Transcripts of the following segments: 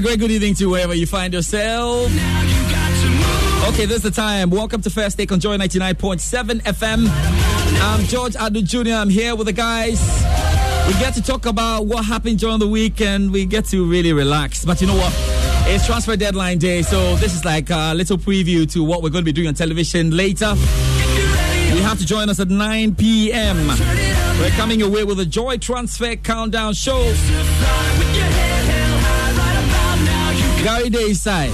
Great good evening to wherever you find yourself. Okay, this is the time. Welcome to First Take on Joy 99.7 FM. I'm George Adu Jr. I'm here with the guys. We get to talk about what happened during the weekend. We get to really relax. But you know what? It's transfer deadline day, so this is like a little preview to what we're going to be doing on television later. You have to join us at 9 p.m. We're coming away with a Joy Transfer Countdown show. Gary Day side.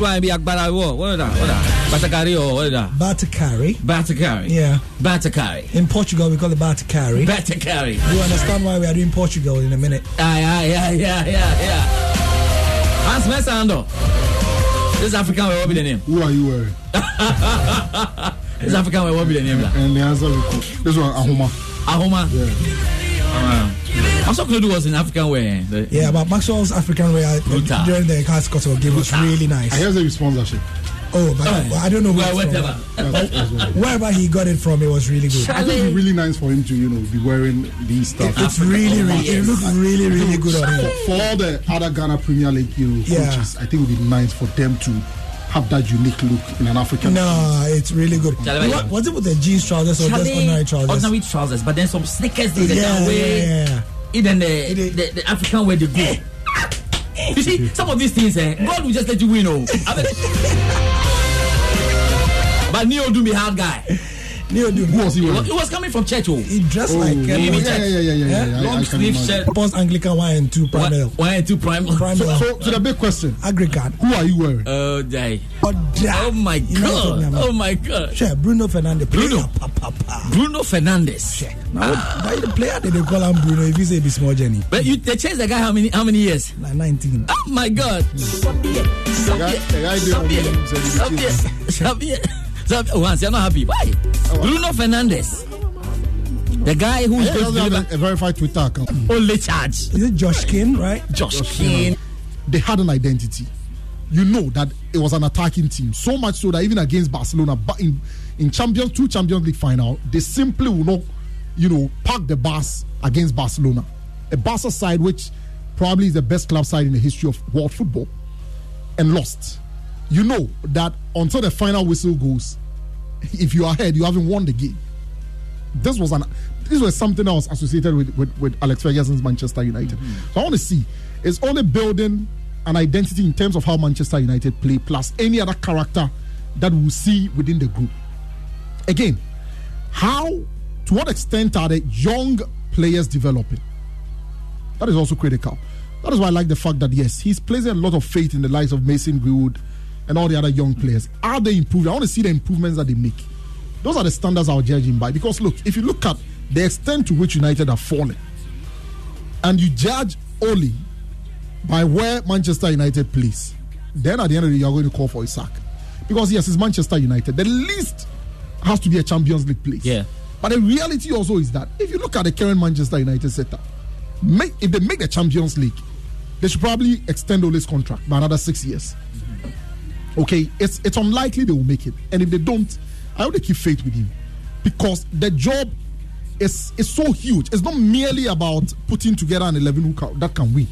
Why be Akbara? What is that? What is that? Batakari or what is that? Batakari. Batakari. Yeah. Batakari. In Portugal, we call it Batakari. Batakari. You understand why we are doing Portugal in a minute? Ah, yeah, yeah, yeah, yeah, yeah. Hans Messando. This is African, what will be the name? Who are you wearing? this is African, what will be the name? And the answer is this one, Ahoma. Ahoma? Yeah. Uh, Maxwell Konadu was in African way. The, yeah, but Maxwell's African way uh, during the Cascotto game was really nice. I hear the sponsorship. Oh, but oh, I don't know where well, whatever. Wherever he got it from, it was really good. I think it'd be really nice for him to, you know, be wearing these stuff. It, it's really, really, it looked really, really good on him. For, for all the other Ghana Premier League, you know, yeah. coaches, I think it would be nice for them to have that unique look in an African. No, it's really good. Charlie, What, was it with the jeans trousers or just Charlie, ordinary trousers? ordinary trousers, but then some sneakers Yeah, yeah, yeah, yeah. Even the, the, the African way they go. You see, some of these things, eh, God will just let you win. Oh, I mean- but Neo do me hard guy. Neo do. Who was he He wearing? was, he was coming from church. Oh, He dressed Oh, like yeah, yeah, yeah, yeah, yeah, yeah, yeah. Long sleeve shirt. Post Anglican one and two one, primary. one and two prime. Primary. So, so the big question: aggregate. Who are you wearing? Oh, die. Oh, Oda. Oh my United god. Nyama. Oh my god. Sure, Bruno Fernandes. Bruno. Player, pa, pa, pa. Bruno Fernandes. Sure. Now, why the player they, they call him Bruno if he say be small journey? But you they changed the guy how many how many years? Like 19. Oh my god. The guy, the guy did Xavier. him, said Xavier. Xavier. Xavier. Once you're not happy. Why? Bruno Fernandes. The guy who is going to deliver have a, a verified Twitter account. Oh, only charge. Is it Josh King, right? Josh King. They had an identity. You know that it was an attacking team. So much so that even against Barcelona, but in in Champions two Champions League final, they simply will not, you know, park the bus against Barcelona, a Barca side which probably is the best club side in the history of world football, and lost. You know that until the final whistle goes, if you are ahead, you haven't won the game. This was an this was something was associated with with, with Alex Ferguson's Manchester United. Mm-hmm. So I want to see it's only building an identity in terms of how Manchester United play, plus any other character that we see within the group. Again, how to what extent are the young players developing? That is also critical. That is why I like the fact that yes, he's placing a lot of faith in the likes of Mason Greenwood and all the other young players. Are they improving? I want to see the improvements that they make. Those are the standards I'll judge him by. Because look, if you look at the extent to which United have fallen, and you judge only by where Manchester United plays, then at the end of the day, you're going to call for a sack. Because yes, it's Manchester United. The least has to be a Champions League place. Yeah. But the reality also is that if you look at the current Manchester United setup, make, if they make the Champions League, they should probably extend Ole's contract by another six years. Okay, it's it's unlikely they will make it, and if they don't, I they keep faith with him because the job is is so huge. It's not merely about putting together an eleven who can, that can win.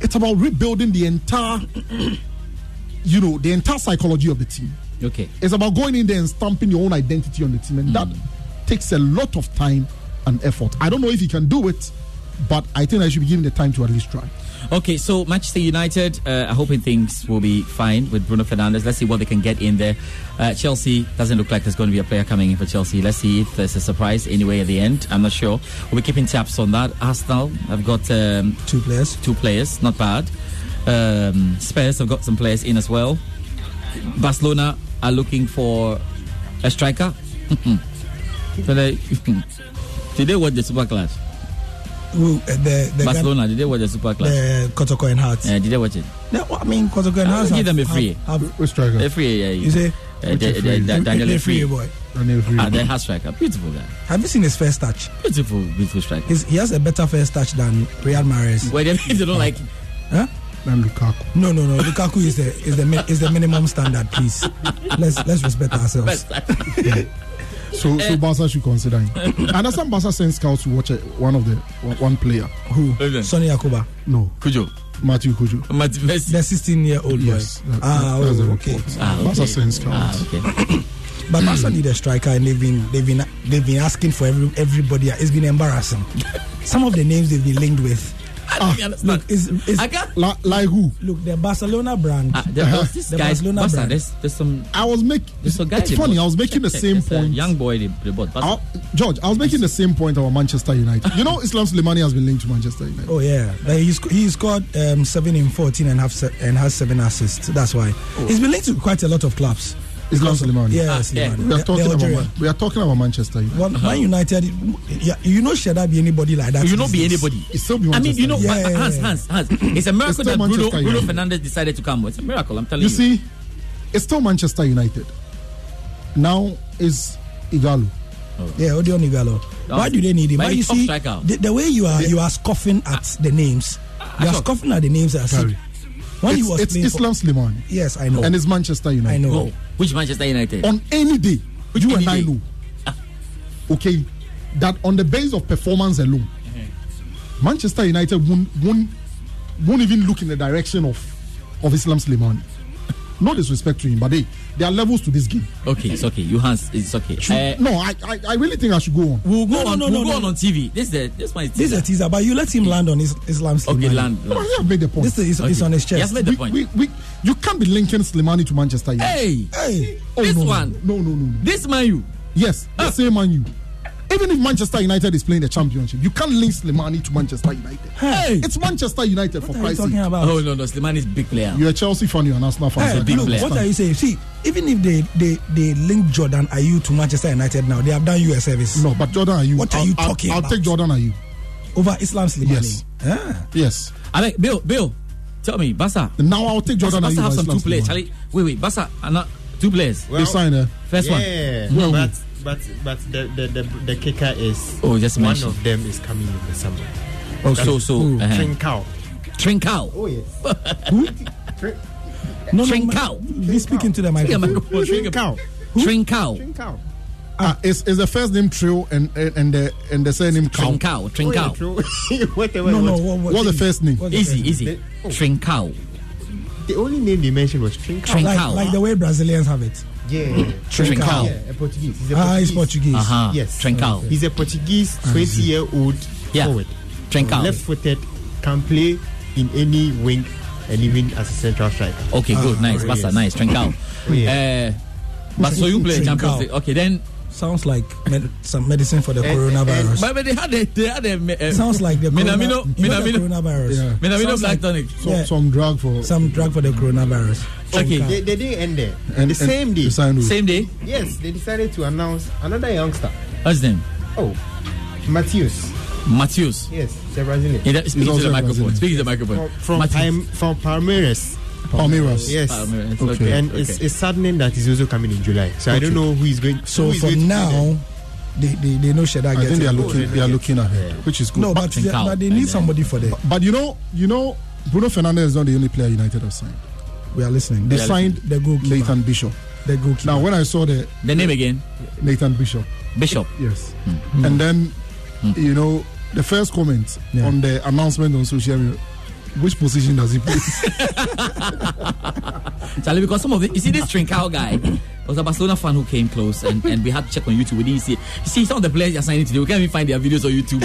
It's about rebuilding the entire, you know, the entire psychology of the team. Okay. It's about going in there and stamping your own identity on the team, and that mm. takes a lot of time and effort. I don't know if he can do it, but I think I should be given the time to at least try. Okay, so Manchester United uh, are hoping things will be fine with Bruno Fernandes. Let's see what they can get in there. Uh, Chelsea doesn't look like there's going to be a player coming in for Chelsea. Let's see if there's a surprise anyway at the end. I'm not sure. We'll be keeping tabs on that. Arsenal, I've got um, Two players. two players, not bad. Um, Spurs have got some players in as well. Barcelona are looking for a striker. so they, did they watch the Super Clash? Who, uh, the the Barcelona, did they watch the Super guy, Clash? the Kotoko and Hearts. Uh, did they watch it? No, I mean, Kotoko and I'll Hearts. give them a free. have- have- Which striker? They're free, yeah. You say? Uh, Which they- free? they- Daniel They're free. boy. Daniel Free. Ah, they're striker. Beautiful guy. Have you seen his first touch? Beautiful, beautiful striker. He's, he has a better first touch than Riyad Mahrez. Wait, they, they don't like. Huh? and Lukaku. No, no, no. Lukaku is the is the is the minimum standard. Please, let's let's respect ourselves. So, so Barca should consider him. I understand Barca sends scouts to watch a, one of the one, one player. Who? Sonny Yakuba, No, Cudjoe. Matthew Cudjoe. Mati Messi. the 16 year old Yes, boy. that- ah, that's the oh, okay. Ah, Barca okay. sends Ah, okay. But Barca need a striker, and they've been they've been they've been asking for every, everybody. It's been embarrassing. Some of the names they've been linked with. I don't understand. Look, it's, it's, I can't. La- like who? look the Barcelona brand. Ah, there, there's this The guy. Barcelona Barca, brand. there's, there's some. I was making. There's some guy It's funny. bought. I was making the Check, same check, there's a point. Young boy they, they bought. Barca. I- George, I was making the same point about Manchester United. You know, Islam Slimani has been linked to Manchester United. Oh yeah, Like, he's he scored um, seven in 14 and have se- and has seven assists. That's why he's been linked to quite a lot of clubs. Islam Slimani. Yes, Ah, yeah. Slimani. We are talking about Algerian. Man- we are talking about Manchester United. Well, uh-huh. Man United, yeah, you know, should there be anybody like that? you not be these anybody. It's still be I mean, you know, Manchester Yeah, Hans, yeah, yeah. Hans, Hans. It's a miracle It's that Bruno, Bruno Fernandes decided to come. It's a miracle. I'm telling You you. see, it's still Manchester United. Now is Ighalo. Oh. Yeah, Odion Ighalo. Why do they need him? Why you see the, the way you are you are scoffing at ah. the names. Ah, you are scoffing at the names that I see. Sorry. When he It's, was it's playing Islam Slimani. yes, I know. And it's Manchester United. I know. Oh, which Manchester United? On any day, Which you any and I day? know. Ah. Okay, that on the base of performance alone, uh-huh. Manchester United won't, won't, won't even look in the direction of, of Islam Slimani. No disrespect to him, but hey, there are levels to this game. Okay, it's okay. You hands, it's okay. Should- eh, no, I, I, I really think I should go on. We'll go No, no, on. no, we'll no, go no. on on TV. This is the this one is This is a teaser, but you let him land on his Islam Okay, Slimani. land. No, I have made the point. This is it's on his He has chest. made the we, point. we, we, you can't be linking Slimani to Manchester United. hey, Hey, Oh, this no, no, one. No, no, no, no. this man, you. Yes, the ah. same man you. Even if Manchester United is playing the championship, you can't link Slimani to Manchester United. Hey. It's Manchester United for what are you Christ's talking sake. about? Oh no, no, Slimani is big player. You're a Chelsea fan, you're an Arsenal fan. Hey, so big can't player. what are you saying? See, even if they, they, they link Jordan Ayew to Manchester United now, they have done you a service No, but Jordan, are you? What are I'll, you I'll- talking I'll, about? take Jordan, are you? over Islam Slimani. Yes. Ah. Yes. I like Bill. Bill, tell me, Basa. Now I'll take Jordan. Basa Ayew have over some two players. Slimani. Charlie, wait, wait, Basa, not two players. They sign uh, First one. Yeah, Well, but but but the the, the the kicker is Oh, just one mention. of them is coming in the summer. Oh, so so. Who? Uh-huh. Trincao. Trincao. Oh yes. No, no, Trincao. ma- Be speaking to the Yeah, microphone. microphone. Trincao. Trincao. Trincao. ah, is, is the first name Trill and and, and the and the surname Cow? Trincao. Trincao. Trincao. Whatever. No, no. what- What, what, What's the first name? the Easy, first easy. They- oh. Trincao. The only name they mentioned was Trincao. Trin- Like, like the way Brazilians have it. Yeah. Trincao. Yeah, a Portuguese. He's a Ah, he's Portuguese. Portuguese. Uh huh. Yes. Trincao. He's a Portuguese 20 year old Yeah. forward. Trincao. Left footed, can play in any wing and even as a central striker. Okay, good, nice. oh, Basa, yes. nice. Trincao. Oh, yeah. Uh, but so you play Trincao. Champions League. Okay, then. Sounds like med- some medicine for the eh, coronavirus. But, but they had a, they had a, uh, Sounds like the corona, Minamino, you know the Minamino, coronavirus. Yeah. Minamino Sounds Black like Tonic. So, Yeah. Some drug for Some drug for the coronavirus. Okay. They, they didn't end there. and, the same day. they signed who? Same day. Yes, they decided to announce another youngster. What's name? Oh, Matheus. Matthews. Yes, the Brazilian. Yeah, that- speak to the microphone. Speak to the microphone. From from, from Palmeiras. Palmeiras. Yes. Palmeiras, Okay. okay. And okay. it's, it's saddening that he's also coming in July. So I don't Okay. know who is going. So who for going to be now, they, they, they know Sheda I think they are looking they are looking ahead, which is good. No, but, they, but they need somebody for the. but you know, you know, Bruno Fernandes is not the only player United have signed. We are listening. They The, signed the goalkeeper. Nathan Bishop. The goalkeeper. Now, when I saw the the name again? Nathan Bishop, Bishop. yes, hmm. and then hmm. you know the first comment Yeah. on the announcement on social media. Which position does he play? Charlie, because some of the, you see this Trincao guy was a Barcelona fan who came close and, and we had to check on YouTube. We didn't see it. You see some of the players you're signing today, we can't even find their videos on YouTube.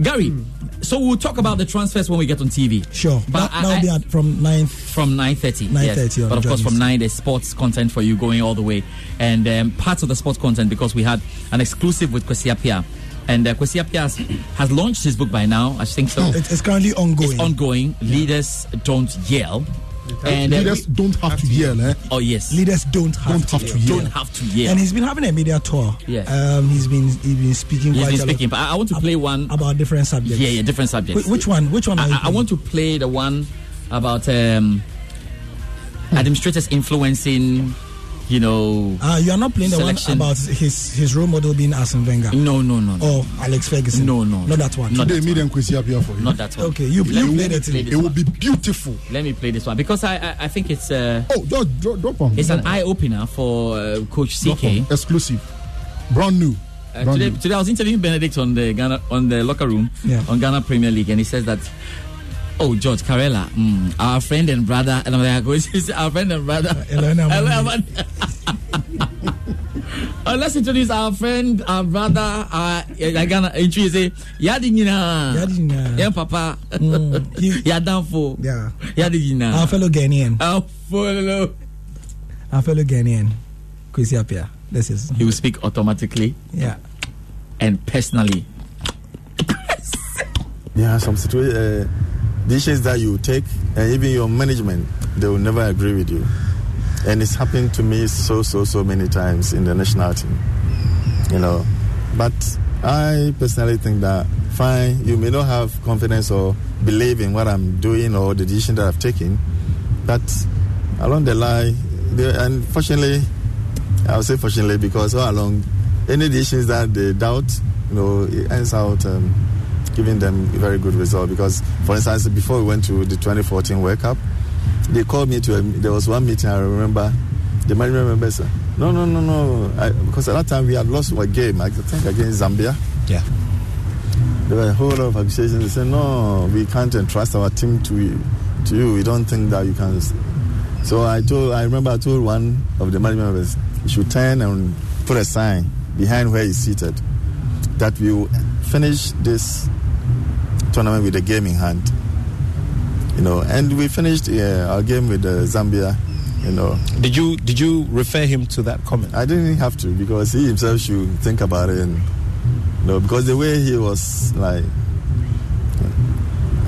Gary, hmm. So we'll talk about the transfers when we get on TV. Sure. But that will be at from 9th. From 9.30. 9:30 yes. But of course from 9 there's sports content for you going all the way. And um, parts of the sports content because we had an exclusive with Kwesi. And uh, Kwesi has, has launched his book by now. I think so. It, it's currently ongoing. It's ongoing. Leaders don't yell. And uh, Leaders don't have to yell, eh? oh yes, Leaders don't have, Don't to, have to yell. yell. don't have to yell. And he's been having a media tour. Yes. Um, he's been he's been speaking He's quite been a lot speaking, but I, I want to play one. about different subjects. Yeah, yeah, different subjects. Wh- Which one? Which one? I, I want to play the one about um, administrators influencing. You know, Ah, you are not playing the Selection. one about his his role model being Arsene Wenger no, no, no, no, or Alex Ferguson. No, no, not that one. Not They that made one. them Kwesi Appiah for you. not that one. Okay, you Let you me- played let it. play it will be beautiful. Let me play this one because I I, I think it's uh, Oh, just drop, drop on. it's an eye opener for uh, Coach Drop CK. Exclusive. Brand new. Uh, today, today I was interviewing Benedict on the Ghana on the locker room Yeah. on Ghana Premier League, and he says that. Oh, George Carella, mm, our friend and brother, and I'm like, "Who is our friend and brother? Elena Amadi. Elena Amadi. Uh, let's introduce our friend, our brother, our uh, Ghana entry. Say, Yadi Nina, Yadi nyinaa. yeah, Papa, Mm, he- Yadanfo, Yeah. Yadi Nina, Our fellow Ghanaian. our fellow. Our fellow Ghanaian. Kwesi Appiah. This is He will speak automatically yeah. and personally. There are some situation. uh, decisions that you take, and even your management, they will never agree with you. And it's happened to me so, so, so many times in the national team. You know, but I personally think that fine, you may not have confidence or believe in what I'm doing or the decision that I've taken, but along the line, they, unfortunately, I'll say fortunately because all along, any decisions that they doubt, you know, it ends out um, giving them a very good result. Because, for instance, before we went to the 2014 World Cup, they called me to a, there was one meeting I remember. The management member said, "No, no, no, no," I, because at that time we had lost a game. I think against Zambia. Yeah. There were a whole lot of accusations. They said, "No, we can't entrust our team to to you, We don't think that you can. So I told, I remember I told one of the management members, you should turn and put a sign behind where he's seated that we will finish this tournament with a game in hand. You know, and we finished uh, our game with uh, Zambia. You know, Did you did you refer him to that comment? I didn't have to because he himself should think about it, and you know, because the way he was like,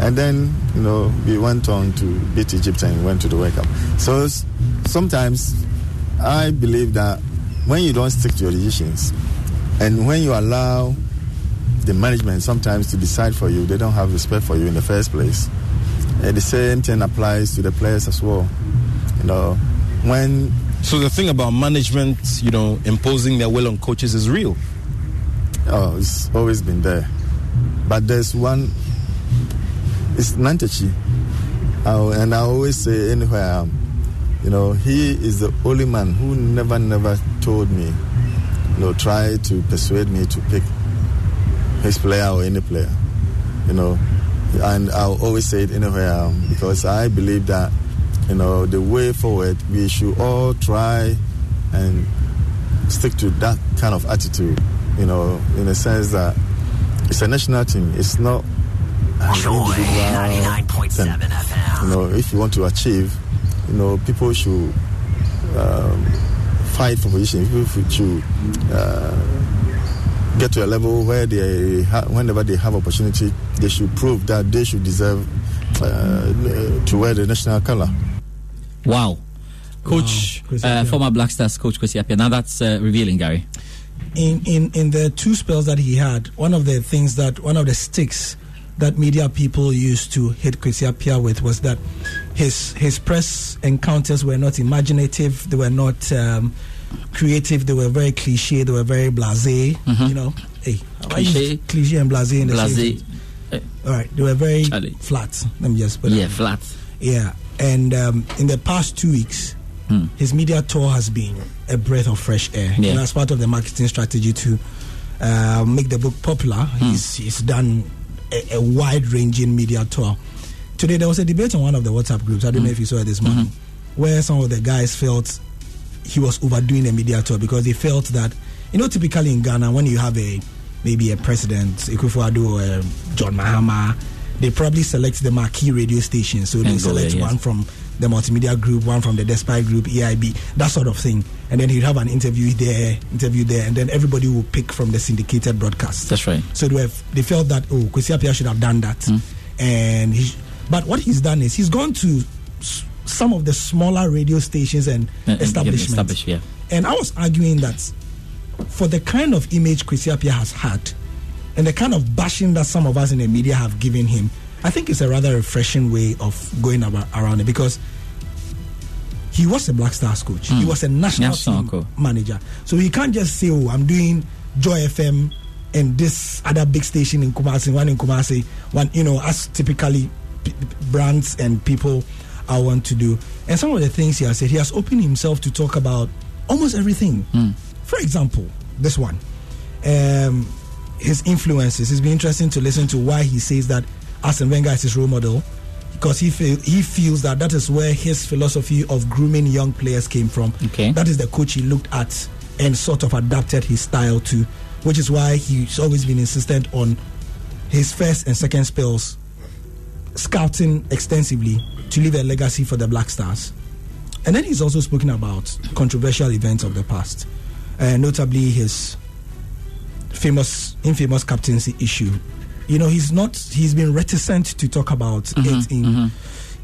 and then you know, we went on to beat Egypt and went to the World Cup. So sometimes I believe that when you don't stick to your decisions, and when you allow the management sometimes to decide for you, they don't have respect for you in the first place. And the same thing applies to the players as well. You know, when So the thing about management, you know, imposing their will on coaches is real. Oh, it's always been there. But there's one, it's Nyantakyi. And I always say, anywhere I am, you know, he is the only man who never, never told me, you know, try to persuade me to pick his player or any player, you know. And I'll always say it anywhere am because I believe that, you know, the way forward, we should all try and stick to that kind of attitude, you know, in the sense that it's a national team. It's not Joy 99.7 FM. You know, if you want to achieve, you know, people should um, fight for position. People should uh, get to a level where they, ha- whenever they have opportunity, they should prove that they should deserve uh, to wear the national color. Wow. Coach, Kwesi uh, former Black Stars coach Kwesi Appiah. Now that's uh, revealing, Gary. in, in in the two spells that he had, one of the things that one of the sticks that media people used to hit Kwesi Appiah with was that his his press encounters were not imaginative, they were not um, creative, they were very cliche, they were very blasé. You know, hey, have I used Cliche. cliche and blasé in the Blasé. sentence? All right, they were very Charlie. flat. Let me just put it Yeah, flat. Yeah, and um, in the past two weeks, Hmm. his media tour has been a breath of fresh air. Yeah. As part of the marketing strategy to uh, make the book popular, Hmm. he's, he's done a, a wide-ranging media tour. Today, there was a debate on one of the WhatsApp groups. I don't know Hmm. if you saw it this morning, where some of the guys felt he was overdoing the media tour because they felt that, you know, typically in Ghana, when you have a maybe a president, Akufo-Addo or uh, John Mahama, they probably select the marquee radio station. So they select there, yes. one from the multimedia group, one from the Despite group, EIB, that sort of thing. And then he'd have an interview there, interview there, and then everybody will pick from the syndicated broadcast. That's right. So they, have, they felt that, oh, Kwesi Appiah should have done that. Hmm. And he, But what he's done is he's gone to some of the smaller radio stations and Uh, establishments. yeah. And I was arguing that for the kind of image Kwesi Appiah has had and the kind of bashing that some of us in the media have given him, I think it's a rather refreshing way of going about, around it because he was a Black Stars coach. He Mm. was a national, National team coach. manager. So he can't just say, "Oh, I'm doing Joy FM and this other big station in Kumasi, one in Kumasi, one you know, as typically p- brands and people I want to do." And some of the things he has said, he has opened himself to talk about almost everything. For example, this one, um, his influences. It's been interesting to listen to why he says that Arsene Wenger is his role model because he feel, he feels that that is where his philosophy of grooming young players came from. Okay. That is the coach he looked at and sort of adapted his style to, which is why he's always been insistent on his first and second spells scouting extensively to leave a legacy for the Black Stars. And then he's also spoken about controversial events of the past, uh, notably his famous, infamous captaincy issue. You know, he's not, he's been reticent to talk about it in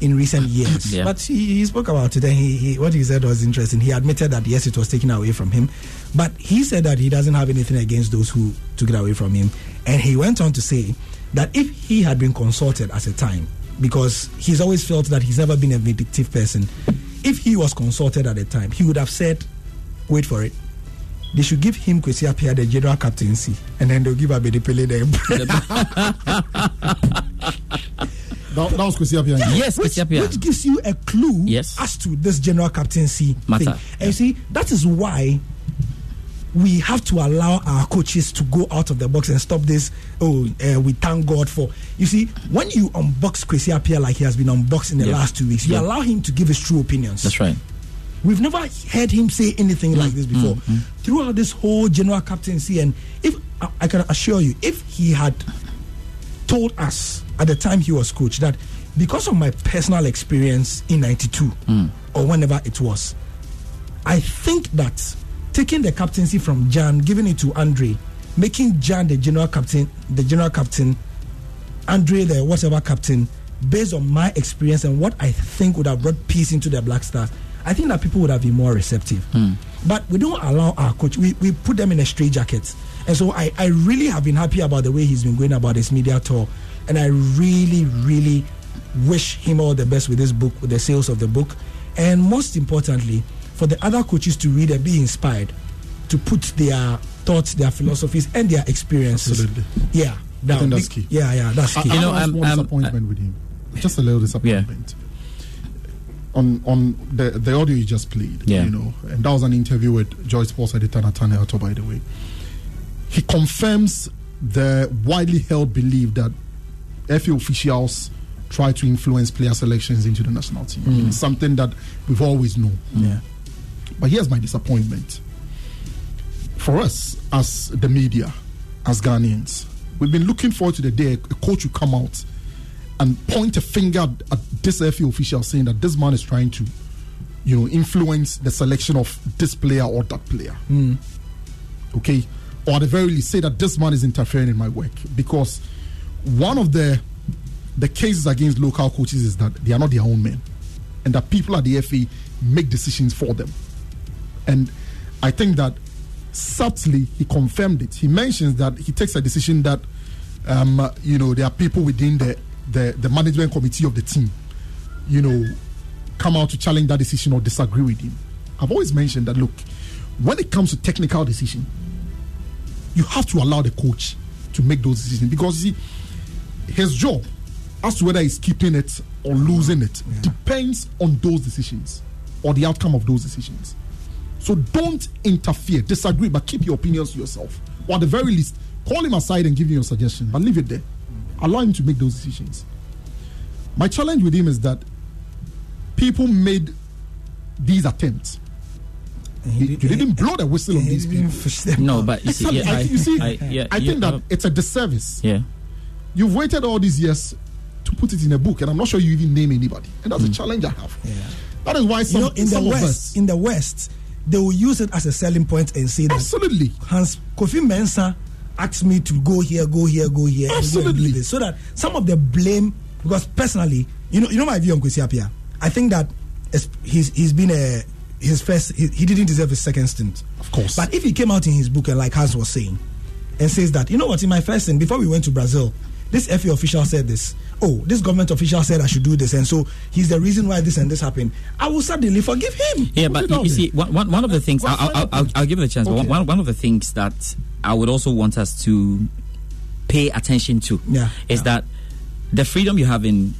in recent years. Yeah. But he, he spoke about it and he, he, what he said was interesting. He admitted that yes, it was taken away from him, but he said that he doesn't have anything against those who took it away from him. And he went on to say that if he had been consulted at a time, because he's always felt that he's never been a vindictive person, if he was consulted at the time, he would have said, wait for it. They should give him Kwesi Appiah the general captaincy, and then they'll give Abedi Pele the That, that was Kwesi Appiah. Yes, which, Kwesi Appiah. which gives you a clue Yes. as to this general captaincy Matter. thing. And you see, that is why we have to allow our coaches to go out of the box and stop this. Oh, uh, we thank God for. You see, when you unbox Kwesi Appiah like he has been unboxed in the Yeah. last two weeks, you Yeah. allow him to give his true opinions. That's right. We've never heard him say anything like this before. mm. Throughout this whole general captaincy, and if I, I can assure you, if he had told us at the time he was coach that because of my personal experience in 92 Mm. or whenever it was, I think that taking the captaincy from Gyan, giving it to Andre, making Gyan the general captain, the general captain, Andre the whatever captain, based on my experience and what I think would have brought peace into the Black Stars, I think that people would have been more receptive. Hmm. But we don't allow our coach, we, we put them in a straight jacket. And so I, I really have been happy about the way he's been going about his media tour. And I really, really wish him all the best with this book, with the sales of the book. And most importantly, for the other coaches to read and be inspired to put their thoughts, their philosophies, and their experiences. Absolutely. Yeah. I think that's Be- key. Yeah, yeah, that's I, key. I have one disappointment with him. Just a little disappointment. On on the the audio you just played, Yeah. you know, and that was an interview with Joyce Sports editor Nathaniel Attoh, by the way. He confirms the widely held belief that FA officials try to influence player selections into the national team. Mm. It's something that we've always known. Yeah. But here's my disappointment. For us, as the media, as Ghanaians, we've been looking forward to the day a coach will come out and point a finger at this FA official saying that this man is trying to, you know, influence the selection of this player or that player. Mm. Okay? Or at the very least, say that this man is interfering in my work. Because one of the the cases against local coaches is that they are not their own men. And that people at the FA make decisions for them. And I think that subtly he confirmed it. He mentions that he takes a decision that um, you know there are people within the, the the management committee of the team, you know, come out to challenge that decision or disagree with him. I've always mentioned that look, when it comes to technical decision, you have to allow the coach to make those decisions because you see, his job as to whether he's keeping it or losing it depends on those decisions or the outcome of those decisions. So don't interfere, disagree, but keep your opinions to yourself. Or at the very least, call him aside and give him your suggestion, but leave it there. Allow him to make those decisions. My challenge with him is that people made these attempts. You, you didn't blow the whistle on these people. No, but you see, yeah, I, I- you see, I- I, yeah, you- think that uh, it's a disservice. Yeah. You've waited all these years to put it in a book, and I'm not sure you even name anybody. And that's a challenge I have. That is why some, you know, in the of West, us. in the West, they will use it as a selling point and say that absolutely. Hans Kofi Mensah asked me to go here, go here, go here, and go Absolutely. so that some of the blame, because personally, you know, you know my view on Kwesi Appiah. I think that he's he's been a his first he, he didn't deserve his second stint. Of course. But if he came out in his book and like Hans was saying, and says that you know what in my first stint before we went to Brazil, this FA official said this. Oh, this government official said I should do this, and so he's the reason why this and this happened. I will suddenly forgive him. Yeah, but you, you see, one, one, of the things, I'll, I'll, I'll, I'll give it a chance, but one, one of the things that I would also want us to pay attention to Yeah, is that the freedom you have in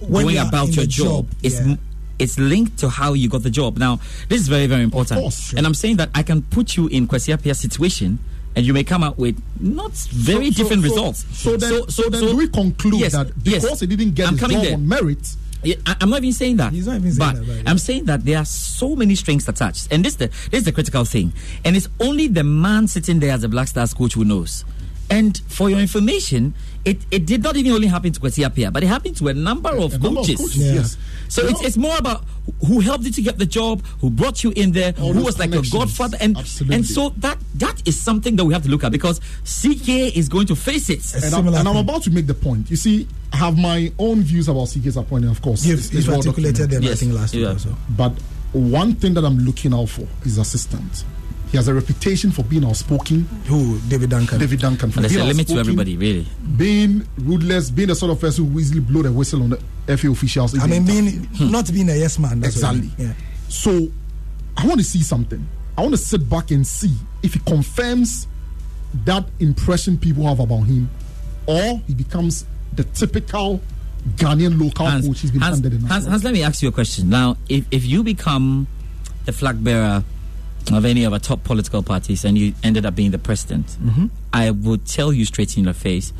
When going about in your job, job, is yeah. m- it's linked to how you got the job. Now, this is very, very important. course, And I'm saying that I can put you in Kwesi situation and you may come out with not very So- so- different so- results. So then, so, then do we conclude yes, that yes. because he didn't get I'm his on merit, Yeah, I, am not even saying that. He's not even saying but that, right, I'm saying that there are so many strings attached, and this the this is the critical thing, and it's only the man sitting there as a Black Stars coach who knows. And for your information, it, it did not even only happen to Kwesi Appiah, but it happened to a number of a number of coaches. coaches, Yeah. yes. So it's, it's more about who helped you to get the job, who brought you in there, All who was like your godfather, and Absolutely. and so that that is something that we have to look at because CK is going to face it. and, I'm, and I'm about to make the point. You see, I have my own views about CK's appointment, of course. You've, It's- you've articulated them, documented. I think, last week Yeah. also. But one thing that I'm looking out for is assistant. He has a reputation for being outspoken. Who? David Duncan. David Duncan. For But there's being a limit to everybody, really. Being ruthless, being the sort of person who easily blow the whistle on the FA officials. I mean, interfere. being not being a yes man. That's what I Exactly. mean. Yeah. So I want to see something. I want to sit back and see if he confirms that impression people have about him, or he becomes the typical Ghanaian local Hans, coach he's been Hans, handed in. Hans, Hans, let me ask you a question. Now, if, if you become the flag bearer of any of our top political parties and you ended up being the president, Mm-hmm. I would tell you straight in your face,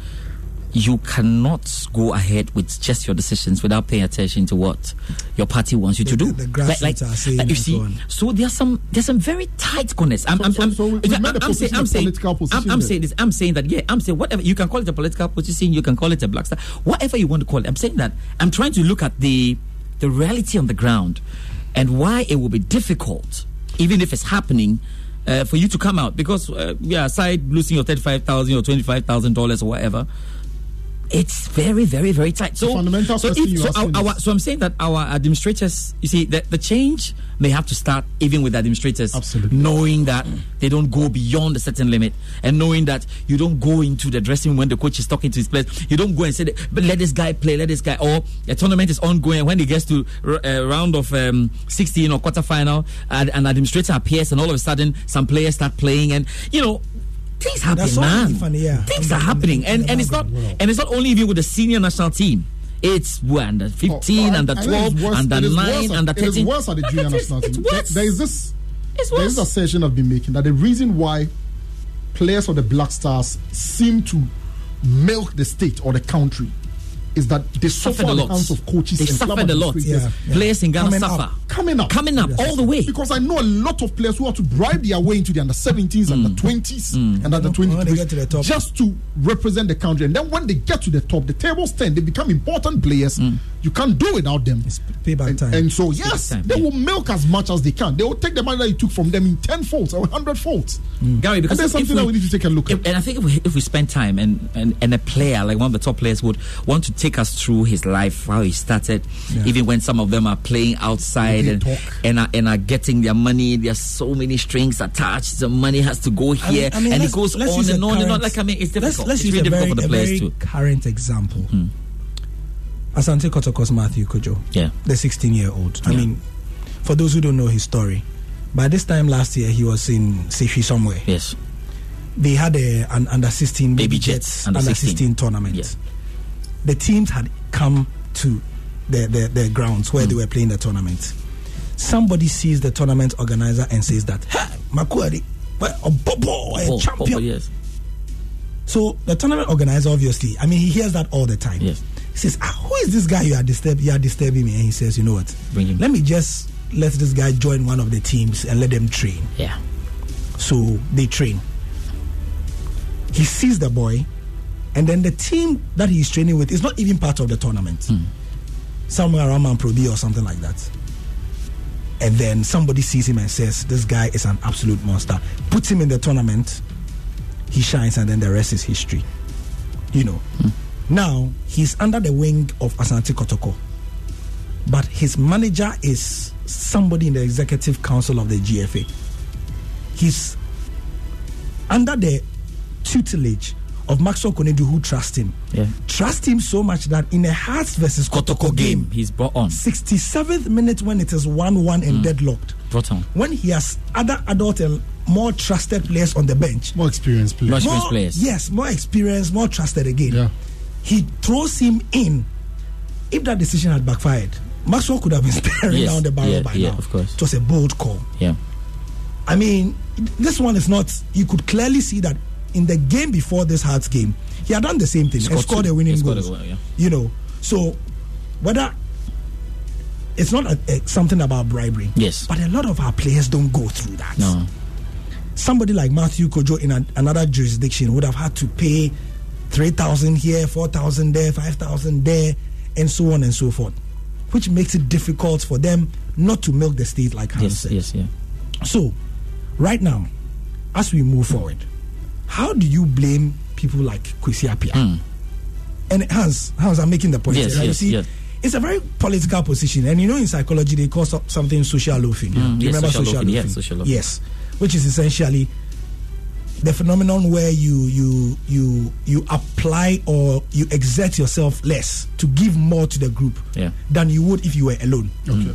you cannot go ahead with just your decisions without paying attention to what your party wants you to do. the- the grassroots are saying you see, so on. so there's some there's some very tight corners. I'm, So- I'm, so- I'm, so we- we I'm, made a I'm saying, I'm saying, I'm, I'm saying this. I'm saying that yeah, I'm saying whatever you can call it a political position, you can call it a black star, whatever you want to call it. I'm saying that I'm trying to look at the the reality on the ground and why it will be difficult, even if it's happening. Uh, for you to come out because uh, yeah, aside losing your thirty-five thousand or twenty-five thousand dollars or whatever, it's very, very, very tight. So, fundamental so, if, so, our, our, so I'm saying that our administrators, you see, the, the change may have to start even with administrators, Absolutely. knowing that they don't go beyond a certain limit, and knowing that you don't go into the dressing room when the coach is talking to his players. You don't go and say, that, "But let this guy play, let this guy." Or the tournament is ongoing. When it gets to r- uh, round of um, 16 or quarterfinal, and an administrator appears, and all of a sudden some players start playing, and you know. Things happen, man. funny, yeah. Things In are happening, in and and it's not background. and it's not only even with the senior national team. It's under 15, Oh, I- under I think 12, it's worse- under 9, worse at- under It is worse at the junior national it's team. worse. There is this. There is a worse. session I've been making that the reason why players of the Black Stars seem to milk the state or the country is that they suffer Suffered a lot. of coaches They suffered a lot. administrators. Yeah. Players in Ghana Coming suffer. up. Coming up. Coming up all the way. Because I know a lot of players who have to bribe their way into the under 17s and the mm. 20s mm. and under When they get to the top. just to represent the country. And then when they get to the top, the tables turn, they become important players. Mm. You can't do without them. It's payback And, time. and so, yes, time, they yeah. will milk as much as they can. They will take the money that you took from them in 10 folds or 100 folds. Gary, because and there's if something that we need to take a look if- at. And I think if we, if we spend time and, and, and a player, like one of the top players, would want to take us through his life, how he started, even when some of them are playing outside They and, and, are, and are getting their money, there's so many strings attached, the money has to go I here, mean- I mean, and it goes on and on and on. Like, I mean, it's Let's, let's it's use really a very, for the players too. current example. Asante Kotoko's Matthew Cudjoe, Yeah. the 16 year old. I Yeah. mean, for those who don't know his story, by this time last year he was in Sefwi somewhere. Yes. They had a, an under 16 Baby Jets, under under 16. 16 tournament. Yeah. The teams had come to the, the, the grounds Hmm. where they were playing the tournament. Somebody sees the tournament organizer and says that, hey, Makuari, a bobo, a Oh, champion. oh, yes. So the tournament organizer, obviously, I mean, he hears that all the time. Yes. He says, ah, "Who is this guy you are disturb? You are disturbing me." And he says, "You know what? Bring him. Let me just let this guy join one of the teams and let them train." Yeah. So they train. He sees the boy, and then the team that he's training with is not even part of the tournament. Hmm. Somewhere around Proby or something like that. And then somebody sees him and says, "This guy is an absolute monster." Puts him in the tournament. He shines, and then the rest is history. You know. Hmm. Now he's under the wing of Asante Kotoko, but his manager is somebody in the executive council of the GFA. He's under the tutelage of Maxwell Konadu, who trust him. Yeah. Trust him so much that in a Hearts versus Kotoko, Kotoko game, game, he's brought on. 67th minute when it is 1 1 and mm. deadlocked, Brought on. when he has other adult and more trusted players on the bench, More experienced players. More experienced players. Yes, more experienced, more trusted again. Yeah. He throws him in. If that decision had backfired, Maxwell could have been staring Yes, down the barrel yeah, by yeah, now. of course. It was a bold call. Yeah. I mean, this one is not. You could clearly see that in the game before this Hearts game, he had done the same thing and Scored scored a winning scored goal. a goal, yeah. You know, so whether it's not a, a- something about bribery, Yes. but a lot of our players don't go through that. No. Somebody like Matthew Cudjoe in an, another jurisdiction would have had to pay three thousand here, four thousand there, five thousand there, and so on and so forth, which makes it difficult for them not to milk the state like Hans Yes. said. Yes. Yeah. So, right now, as we move forward, how do you blame people like Kwesi Appiah? And Hans, Hans, I'm making the point. Hmm. Yes, right? yes, you see, yes. it's a very political position, and you know, in psychology, they call something social loafing. Do you Mm, yes, remember social social loafing, loafing? yes, social loafing. Yes, which is essentially the phenomenon where you you you you apply or you exert yourself less to give more to the group Yeah. than you would if you were alone. Okay.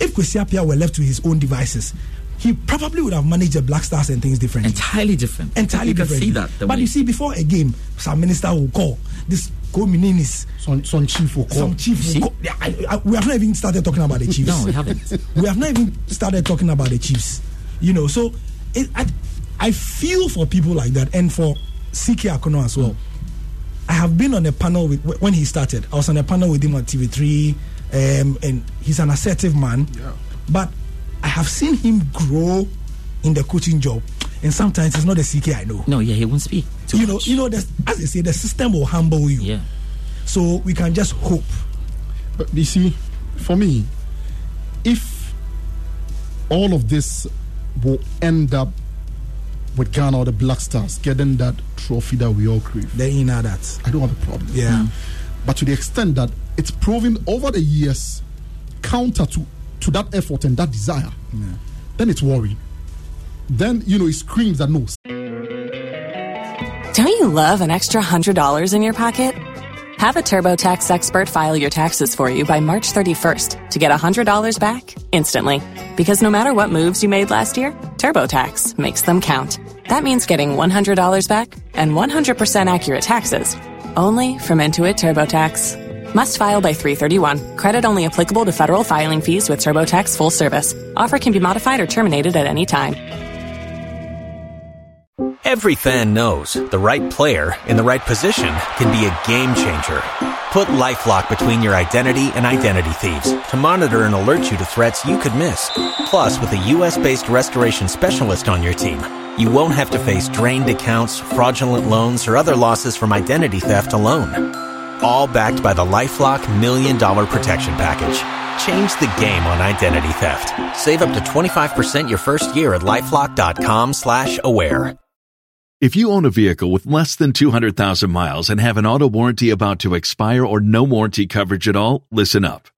If Kwesi Appiah were left to his own devices, he probably would have managed the Black Stars and things differently. Entirely different. Entirely you can different. see that. But way- you see, before a game, some minister will call this co-mininis, Some, some chief will call. some chief will call. Yeah, I, I, we have not even started talking about the Chiefs. no, we haven't. we have not even started talking about the Chiefs. You know, so it, I, I feel for people like that, and for CK Akonnor as well. Mm. I have been on a panel with when he started. I was on a panel with him on TV3, um, and he's an assertive man. Yeah. But I have seen him grow in the coaching job, and sometimes it's not the CK I know. No, yeah, he won't speak. you know, you know, as I say, the system will humble you. Yeah. So we can just hope. But you see, for me, if all of this will end up with Ghana or the Black Stars getting that trophy that we all crave. Then you know that. I don't have a problem. Yeah. Mm. But to the extent that it's proven over the years counter to, to that effort and that desire, yeah. then it's worrying. Then, you know, it screams that no. Don't you love an extra $100 in your pocket? Have a TurboTax expert file your taxes for you by March 31st to get $100 back instantly. Because no matter what moves you made last year, TurboTax makes them count. That means getting $100 back and 100% accurate taxes only from Intuit TurboTax. Must file by 331. Credit only applicable to federal filing fees with TurboTax full service. Offer can be modified or terminated at any time. Every fan knows the right player in the right position can be a game changer. Put LifeLock between your identity and identity thieves to monitor and alert you to threats you could miss. Plus, with a U.S.-based restoration specialist on your team, you won't have to face drained accounts, fraudulent loans, or other losses from identity theft alone. All backed by the LifeLock Million Dollar Protection Package. Change the game on identity theft. Save up to 25% your first year at LifeLock.com slash aware. If you own a vehicle with less than 200,000 miles and have an auto warranty about to expire or no warranty coverage at all, listen up.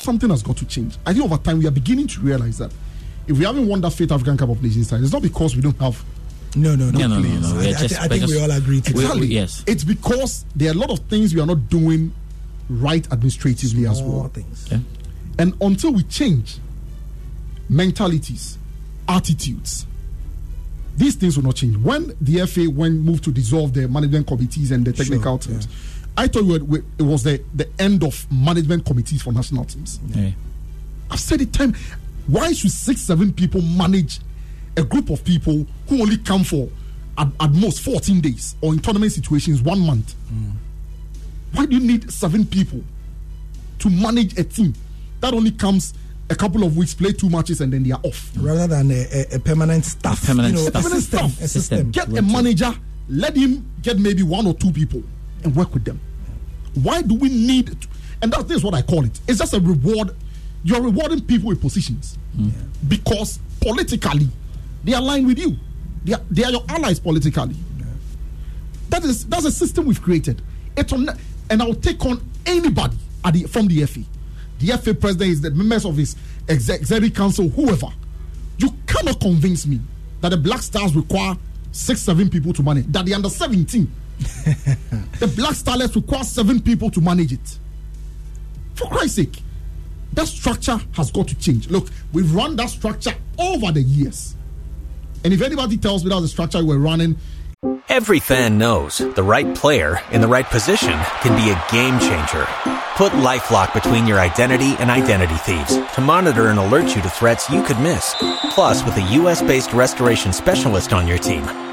Something has got to change. I think over time we are beginning to realize that if we haven't won that Fifth African Cup of Nations it's not because we don't have no, no, no. No, no, no, no. I, I, just, I, think we all agree to exactly. We, we, yes. It's because there are a lot of things we are not doing right administratively Small as well. Things. Yeah. And until we change mentalities, attitudes, these things will not change. When the FA went moved to dissolve the management committees and the technical Sure, teams, yeah. I thought we were- it was the, the end of management committees for national teams. Yeah. I've said it time. Why should six, seven people manage a group of people who only come for at, at most 14 days or in tournament situations one month? Mm. Why do you need seven people to manage a team that only comes a couple of weeks, play two matches, and then they are off? Rather than a, a, a permanent staff. permanent you know, staff. A system. Permanent A staff. system. Get a manager, let him get maybe one or two people and work with them. Why do we need? To, and that is what I call it. It's just a reward. You're rewarding people with positions hmm. because politically they align with you. They are, they are your allies politically. That is that's a system we've created. It's on, and I'll take on anybody at the, from the FA. The FA president is the members of his exec, executive council, whoever. You cannot convince me that the Black Stars require six, seven people to manage. That the under 17, the Black Starlets require seven people to manage it. For Christ's sake, that structure has got to change. Look, we've run that structure over the years. And if anybody tells me that the structure we're running Every fan knows the right player in the right position can be a game changer. Put LifeLock between your identity and identity thieves to monitor and alert you to threats you could miss. Plus, with a U.S.-based restoration specialist on your team,